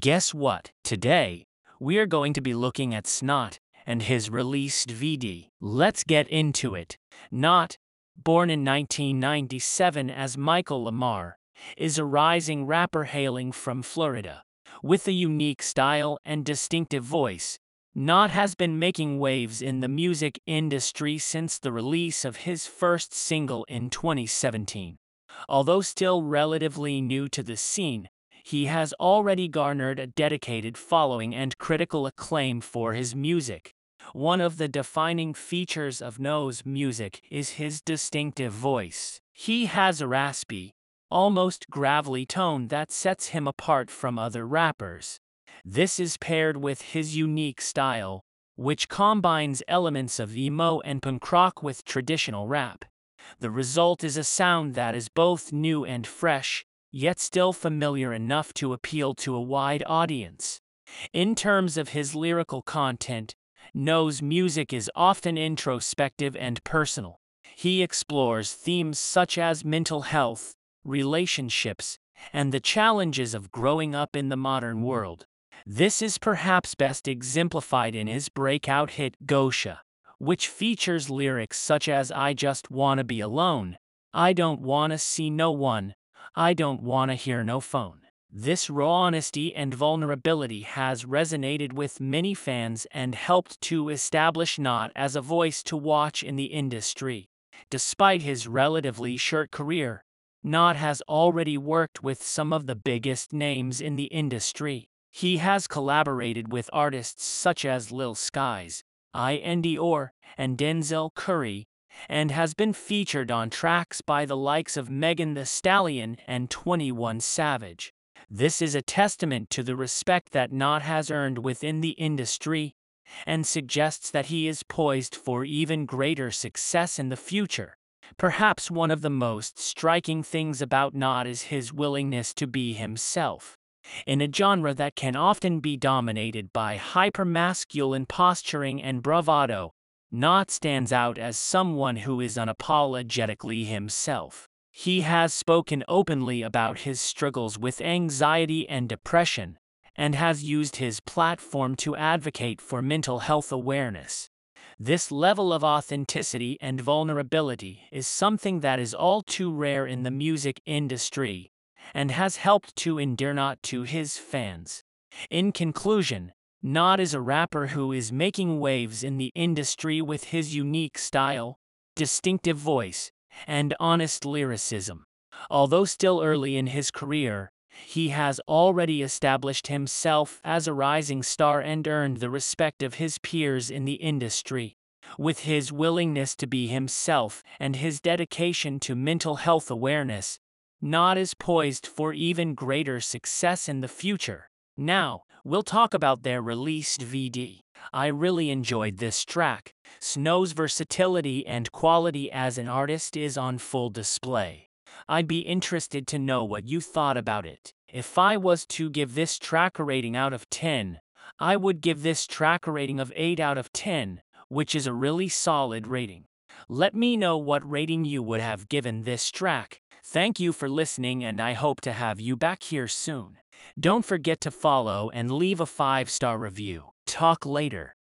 Guess what? Today, we are going to be looking at Snot and his released VD. Let's get into it. Snot, born in 1997 as Michael Lamar, is a rising rapper hailing from Florida. With a unique style and distinctive voice, Snot has been making waves in the music industry since the release of his first single in 2017. Although still relatively new to the scene, he has already garnered a dedicated following and critical acclaim for his music. One of the defining features of Snot's music is his distinctive voice. He has a raspy, almost gravelly tone that sets him apart from other rappers. This is paired with his unique style, which combines elements of emo and punk rock with traditional rap. The result is a sound that is both new and fresh, yet still familiar enough to appeal to a wide audience. In terms of his lyrical content, Snot's music is often introspective and personal. He explores themes such as mental health, relationships, and the challenges of growing up in the modern world. This is perhaps best exemplified in his breakout hit Gosha, which features lyrics such as I just wanna be alone, I don't wanna see no one, I don't wanna hear no phone. This raw honesty and vulnerability has resonated with many fans and helped to establish Snot as a voice to watch in the industry. Despite his relatively short career, Snot has already worked with some of the biggest names in the industry. He has collaborated with artists such as Lil Skies, iann dior, and Denzel Curry, and has been featured on tracks by the likes of Megan Thee Stallion and 21 Savage. This is a testament to the respect that Snot has earned within the industry and suggests that he is poised for even greater success in the future. Perhaps one of the most striking things about Snot is his willingness to be himself. In a genre that can often be dominated by hypermasculine posturing and bravado, Snot stands out as someone who is unapologetically himself. He has spoken openly about his struggles with anxiety and depression, and has used his platform to advocate for mental health awareness. This level of authenticity and vulnerability is something that is all too rare in the music industry, and has helped to endear Snot to his fans. In conclusion, Snot is a rapper who is making waves in the industry with his unique style, distinctive voice, and honest lyricism. Although still early in his career, he has already established himself as a rising star and earned the respect of his peers in the industry. With his willingness to be himself and his dedication to mental health awareness, Snot is poised for even greater success in the future. Now, we'll talk about their released VD. I really enjoyed this track. Snot's versatility and quality as an artist is on full display. I'd be interested to know what you thought about it. If I was to give this track a rating out of 10, I would give this track a rating of 8 out of 10, which is a really solid rating. Let me know what rating you would have given this track. Thank you for listening and I hope to have you back here soon. Don't forget to follow and leave a 5-star review. Talk later.